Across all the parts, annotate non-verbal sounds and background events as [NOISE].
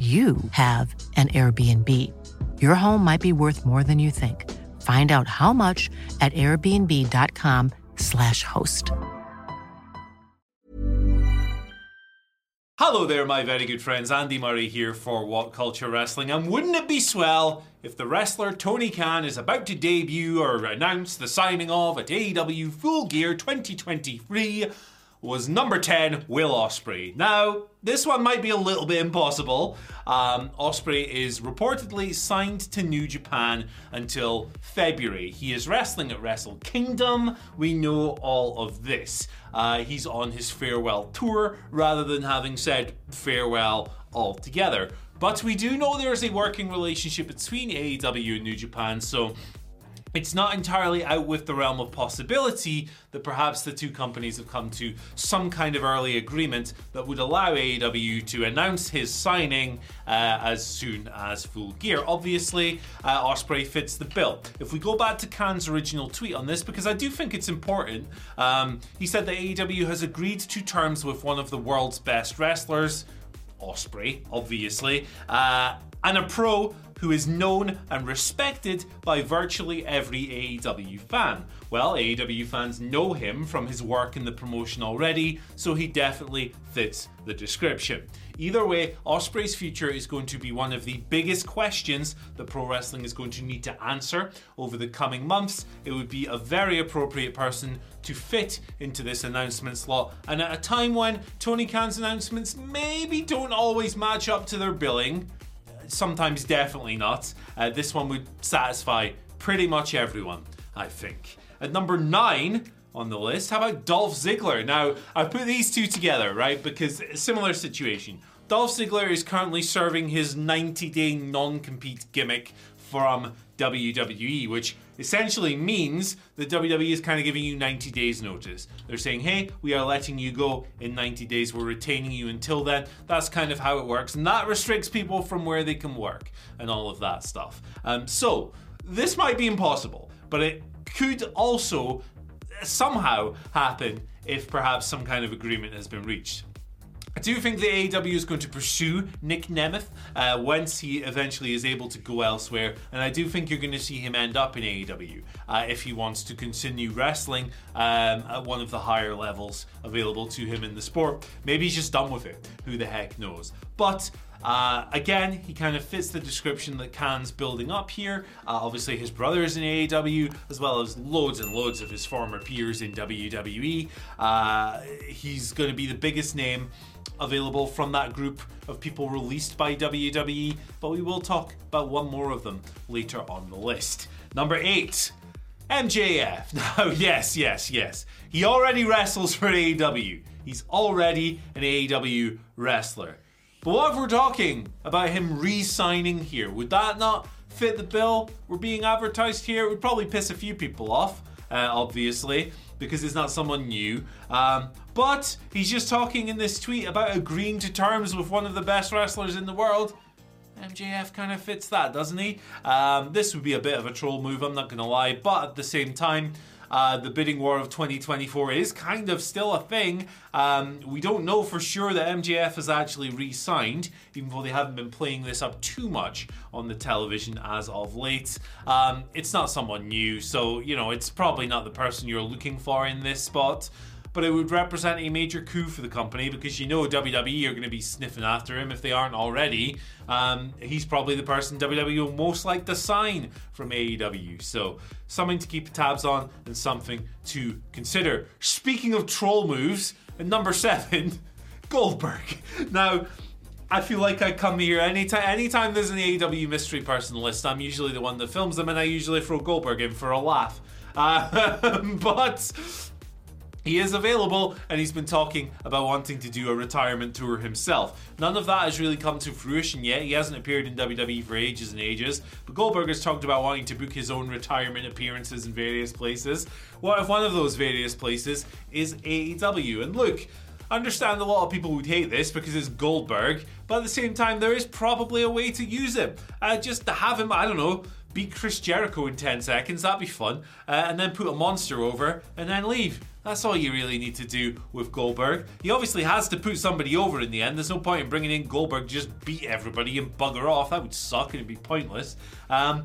you have an Airbnb. Your home might be worth more than you think. Find out how much at airbnb.com/slash host. Hello there, my very good friends. Andy Murray here for What Culture Wrestling. And wouldn't it be swell if the wrestler Tony Khan is about to debut or announce the signing of at AEW Full Gear 2023? Was number 10, Will Ospreay. Now, this one might be a little bit impossible. Um, Ospreay is reportedly signed to New Japan until February. He is wrestling at Wrestle Kingdom. We know all of this. Uh, he's on his farewell tour rather than having said farewell altogether. But we do know there's a working relationship between AEW and New Japan, so it's not entirely out with the realm of possibility that perhaps the two companies have come to some kind of early agreement that would allow AEW to announce his signing uh, as soon as full gear. Obviously, uh, Ospreay fits the bill. If we go back to Khan's original tweet on this, because I do think it's important, um, he said that AEW has agreed to terms with one of the world's best wrestlers, Ospreay, obviously, uh, and a pro who is known and respected by virtually every AEW fan. Well, AEW fans know him from his work in the promotion already, so he definitely fits the description. Either way, Ospreay's future is going to be one of the biggest questions that pro wrestling is going to need to answer over the coming months. It would be a very appropriate person to fit into this announcement slot, and at a time when Tony Khan's announcements maybe don't always match up to their billing sometimes definitely not. Uh, this one would satisfy pretty much everyone, I think. At number nine on the list, how about Dolph Ziggler? Now, I've put these two together, right, because similar situation. Dolph Ziggler is currently serving his 90 day non compete gimmick from WWE, which essentially means that WWE is kind of giving you 90 days notice. They're saying, hey, we are letting you go in 90 days, we're retaining you until then. That's kind of how it works, and that restricts people from where they can work and all of that stuff. Um, so, this might be impossible, but it could also somehow happen if perhaps some kind of agreement has been reached. I do think the AEW is going to pursue Nick Nemeth uh, once he eventually is able to go elsewhere, and I do think you're going to see him end up in AEW uh, if he wants to continue wrestling um, at one of the higher levels available to him in the sport. Maybe he's just done with it. Who the heck knows? But uh, again, he kind of fits the description that Khan's building up here. Uh, obviously, his brother is in AEW, as well as loads and loads of his former peers in WWE. Uh, he's going to be the biggest name available from that group of people released by WWE, but we will talk about one more of them later on the list. Number eight, MJF. Now, [LAUGHS] yes, yes, yes. He already wrestles for AEW. He's already an AEW wrestler. But what if we're talking about him re signing here? Would that not fit the bill we're being advertised here? It would probably piss a few people off, uh, obviously because it's not someone new. Um, but he's just talking in this tweet about agreeing to terms with one of the best wrestlers in the world. MJF kind of fits that, doesn't he? Um, this would be a bit of a troll move, I'm not going to lie, but at the same time, uh, the bidding war of 2024 is kind of still a thing. Um, we don't know for sure that MJF has actually re signed, even though they haven't been playing this up too much on the television as of late. Um, it's not someone new, so, you know, it's probably not the person you're looking for in this spot. But it would represent a major coup for the company because you know WWE are going to be sniffing after him if they aren't already. Um, he's probably the person WWE will most like to sign from AEW. So, something to keep tabs on and something to consider. Speaking of troll moves, at number seven, [LAUGHS] Goldberg. Now, I feel like I come here anytime anytime there's an AEW mystery person list, I'm usually the one that films them and I usually throw Goldberg in for a laugh. Uh, [LAUGHS] but he is available and he's been talking about wanting to do a retirement tour himself. None of that has really come to fruition yet. He hasn't appeared in WWE for ages and ages, but Goldberg has talked about wanting to book his own retirement appearances in various places. What if one of those various places is AEW? And look, I understand a lot of people would hate this because it's Goldberg, but at the same time, there is probably a way to use him. Uh, just to have him, I don't know, beat Chris Jericho in 10 seconds, that'd be fun, uh, and then put a monster over and then leave. That's all you really need to do with Goldberg. He obviously has to put somebody over in the end. There's no point in bringing in Goldberg just beat everybody and bugger off. That would suck and it'd be pointless. Um,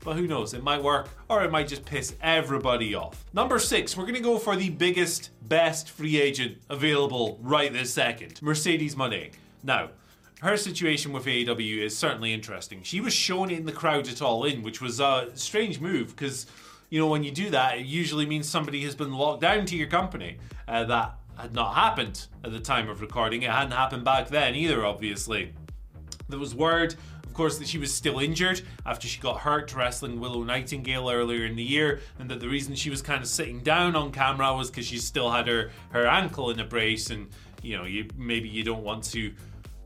but who knows? It might work or it might just piss everybody off. Number six, we're going to go for the biggest, best free agent available right this second Mercedes Mone. Now, her situation with AEW is certainly interesting. She was shown in the crowd at All In, which was a strange move because, you know, when you do that, it usually means somebody has been locked down to your company. Uh, that had not happened at the time of recording. It hadn't happened back then either, obviously. There was word of course, that she was still injured after she got hurt wrestling Willow Nightingale earlier in the year, and that the reason she was kind of sitting down on camera was because she still had her her ankle in a brace, and you know, you maybe you don't want to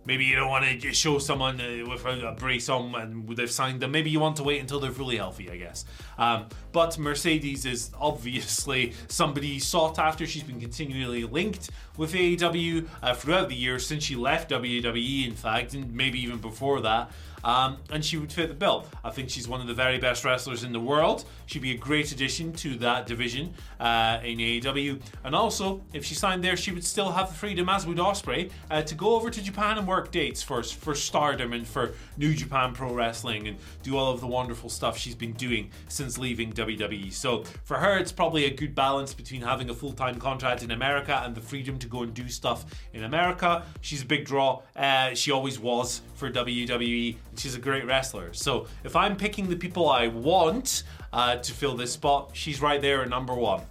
Maybe you don't want to show someone uh, with a, brace on and they've signed them. Maybe you want to wait until they're fully healthy, I guess. Um, but Mercedes is obviously somebody sought after. She's been continually linked with AEW uh, throughout the years since she left WWE, in fact, and maybe even before that. Um, and she would fit the bill. I think she's one of the very best wrestlers in the world. She'd be a great addition to that division uh, in AEW. And also, if she signed there, she would still have the freedom, as would Ospreay, uh, to go over to Japan and work dates for for Stardom and for New Japan Pro Wrestling and do all of the wonderful stuff she's been doing since leaving WWE. So for her, it's probably a good balance between having a full time contract in America and the freedom to go and do stuff in America. She's a big draw. Uh, she always was for WWE. She's a great wrestler. So if I'm picking the people I want, uh, to fill this spot. She's right there at number one.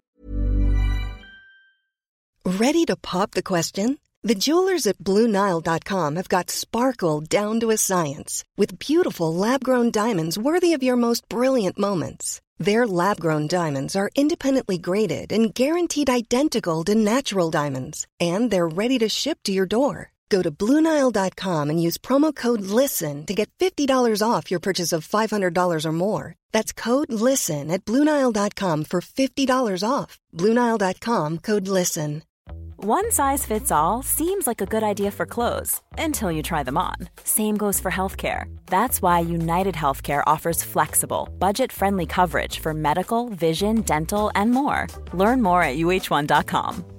Ready to pop the question? The jewelers at BlueNile.com have got sparkle down to a science with beautiful lab grown diamonds worthy of your most brilliant moments. Their lab grown diamonds are independently graded and guaranteed identical to natural diamonds, and they're ready to ship to your door. Go to Bluenile.com and use promo code LISTEN to get $50 off your purchase of $500 or more. That's code LISTEN at Bluenile.com for $50 off. Bluenile.com code LISTEN. One size fits all seems like a good idea for clothes until you try them on. Same goes for healthcare. That's why United Healthcare offers flexible, budget friendly coverage for medical, vision, dental, and more. Learn more at Uh1.com.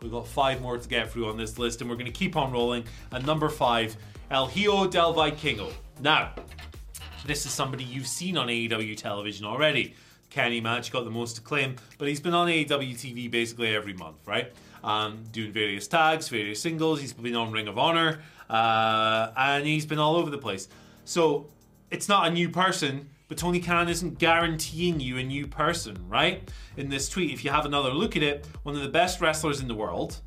We've got five more to get through on this list, and we're going to keep on rolling. And number five, El Hijo del Vikingo. Now, this is somebody you've seen on AEW television already. Kenny match got the most acclaim, but he's been on AEW TV basically every month, right? Um, doing various tags, various singles. He's been on Ring of Honor, uh, and he's been all over the place. So it's not a new person but Tony Khan isn't guaranteeing you a new person, right? In this tweet, if you have another look at it, one of the best wrestlers in the world.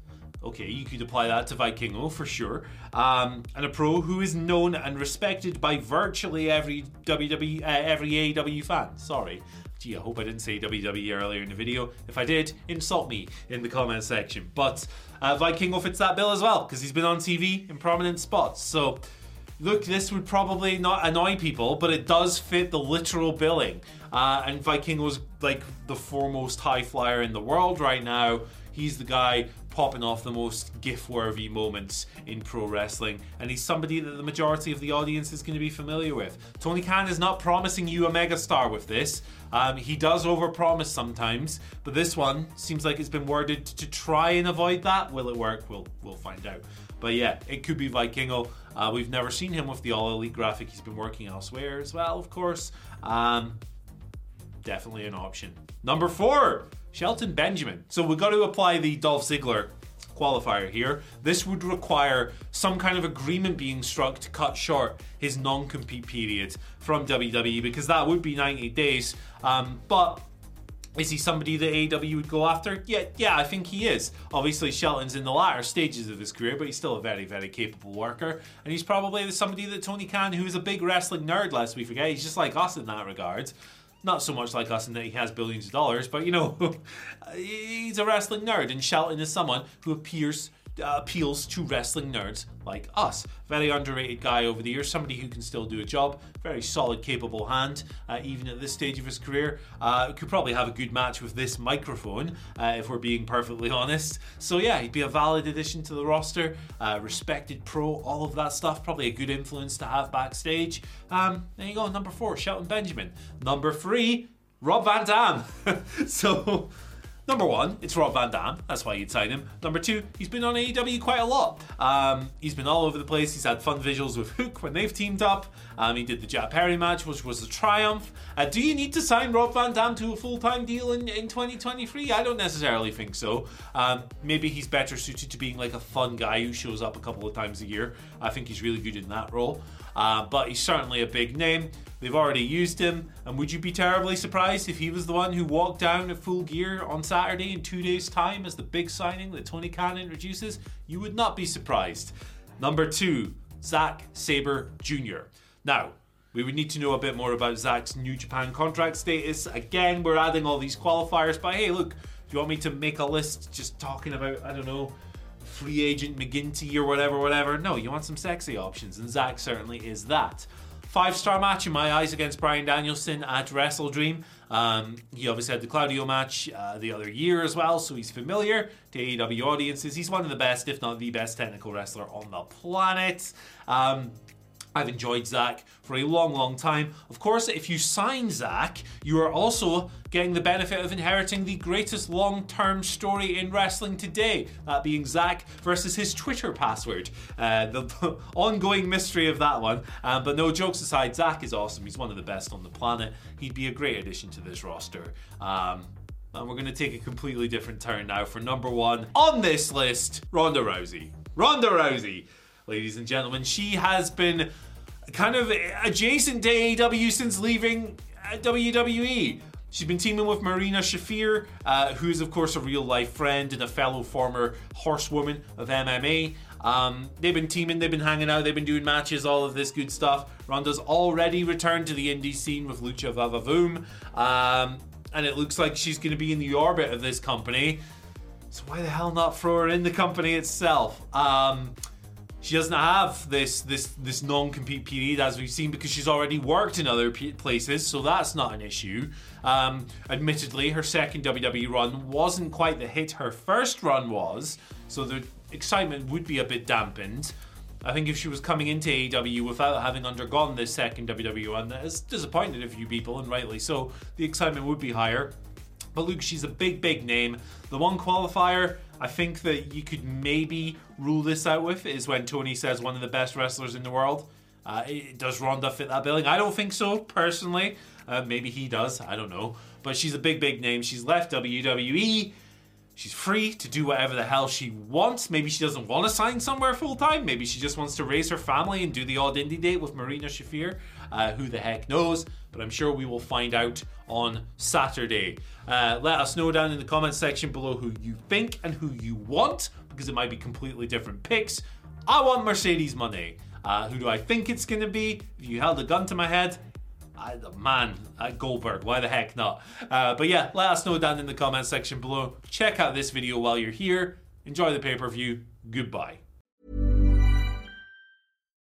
Okay, you could apply that to Vikingo for sure. Um, and a pro who is known and respected by virtually every WWE, uh, every AEW fan. Sorry, Gee, I hope I didn't say WWE earlier in the video. If I did, insult me in the comment section. But uh, Vikingo fits that bill as well because he's been on TV in prominent spots. So look, this would probably not annoy people, but it does fit the literal billing. Uh, and Vikingo's like the foremost high flyer in the world right now. He's the guy popping off the most gif worthy moments in pro wrestling, and he's somebody that the majority of the audience is going to be familiar with. Tony Khan is not promising you a megastar with this. Um, he does overpromise sometimes, but this one seems like it's been worded to try and avoid that. Will it work? We'll we'll find out. But yeah, it could be Vikingo. Uh, we've never seen him with the All Elite graphic. He's been working elsewhere as well, of course. Um, definitely an option. Number four, Shelton Benjamin. So we've got to apply the Dolph Ziggler qualifier here. This would require some kind of agreement being struck to cut short his non compete period from WWE because that would be 90 days. Um, but is he somebody that AEW would go after? Yeah, yeah, I think he is. Obviously, Shelton's in the latter stages of his career, but he's still a very, very capable worker. And he's probably somebody that Tony Khan, who is a big wrestling nerd, lest we forget, he's just like us in that regard. Not so much like us in that he has billions of dollars, but you know, [LAUGHS] he's a wrestling nerd, and Shelton is someone who appears uh, appeals to wrestling nerds like us. Very underrated guy over the years, somebody who can still do a job, very solid, capable hand, uh, even at this stage of his career. Uh, could probably have a good match with this microphone, uh, if we're being perfectly [LAUGHS] honest. So, yeah, he'd be a valid addition to the roster, uh, respected pro, all of that stuff. Probably a good influence to have backstage. Um, there you go, number four, Shelton Benjamin. Number three, Rob Van Dam. [LAUGHS] so. Number one, it's Rob Van Dam. That's why you'd sign him. Number two, he's been on AEW quite a lot. Um, he's been all over the place. He's had fun visuals with Hook when they've teamed up. Um, he did the Jack Perry match, which was a triumph. Uh, do you need to sign Rob Van Dam to a full time deal in, in 2023? I don't necessarily think so. Um, maybe he's better suited to being like a fun guy who shows up a couple of times a year. I think he's really good in that role. Uh, but he's certainly a big name. They've already used him, and would you be terribly surprised if he was the one who walked down at full gear on Saturday in two days' time as the big signing that Tony Khan introduces? You would not be surprised. Number two, Zack Sabre Jr. Now, we would need to know a bit more about Zack's New Japan contract status. Again, we're adding all these qualifiers, but hey, look, do you want me to make a list just talking about, I don't know, free agent McGinty or whatever, whatever? No, you want some sexy options, and Zack certainly is that. Five star match in my eyes against Bryan Danielson at Wrestle Dream. Um, he obviously had the Claudio match uh, the other year as well, so he's familiar to AEW audiences. He's one of the best, if not the best, technical wrestler on the planet. Um, I've enjoyed Zack for a long, long time. Of course, if you sign Zack, you are also getting the benefit of inheriting the greatest long term story in wrestling today. That being Zack versus his Twitter password. Uh, the, the, [LAUGHS] ongoing mystery of that one. Uh, but no jokes aside, Zack is awesome. He's one of the best on the planet. He'd be a great addition to this roster. Um, and we're going to take a completely different turn now for number one on this list Ronda Rousey. Ronda Rousey ladies and gentlemen. She has been kind of adjacent to AEW since leaving uh, WWE. She's been teaming with Marina Shafir, uh, who is, of course, a real life friend and a fellow former horsewoman of MMA. Um, they've been teaming, they've been hanging out, they've been doing matches, all of this good stuff. Ronda's already returned to the indie scene with Lucha Vavavoom, um, and it looks like she's going to be in the orbit of this company. So why the hell not throw her in the company itself? Um, she doesn't have this this this non-compete period as we've seen because she's already worked in other places, so that's not an issue. Um, admittedly, her second WWE run wasn't quite the hit her first run was, so the excitement would be a bit dampened. I think if she was coming into AEW without having undergone this second WWE run, that has disappointed a few people, and rightly so. The excitement would be higher. But look, she's a big, big name. The one qualifier I think that you could maybe rule this out with is when Tony says one of the best wrestlers in the world. Uh, does Ronda fit that billing? I don't think so, personally. Uh, maybe he does. I don't know. But she's a big, big name. She's left WWE. She's free to do whatever the hell she wants. Maybe she doesn't want to sign somewhere full time. Maybe she just wants to raise her family and do the odd indie date with Marina Shafir. Uh, who the heck knows? But I'm sure we will find out on Saturday. Uh, let us know down in the comments section below who you think and who you want, because it might be completely different picks. I want Mercedes Mone. Uh, who do I think it's going to be? If you held a gun to my head, I, man, uh, Goldberg, why the heck not? Uh, but yeah, let us know down in the comments section below. Check out this video while you're here. Enjoy the pay per view. Goodbye.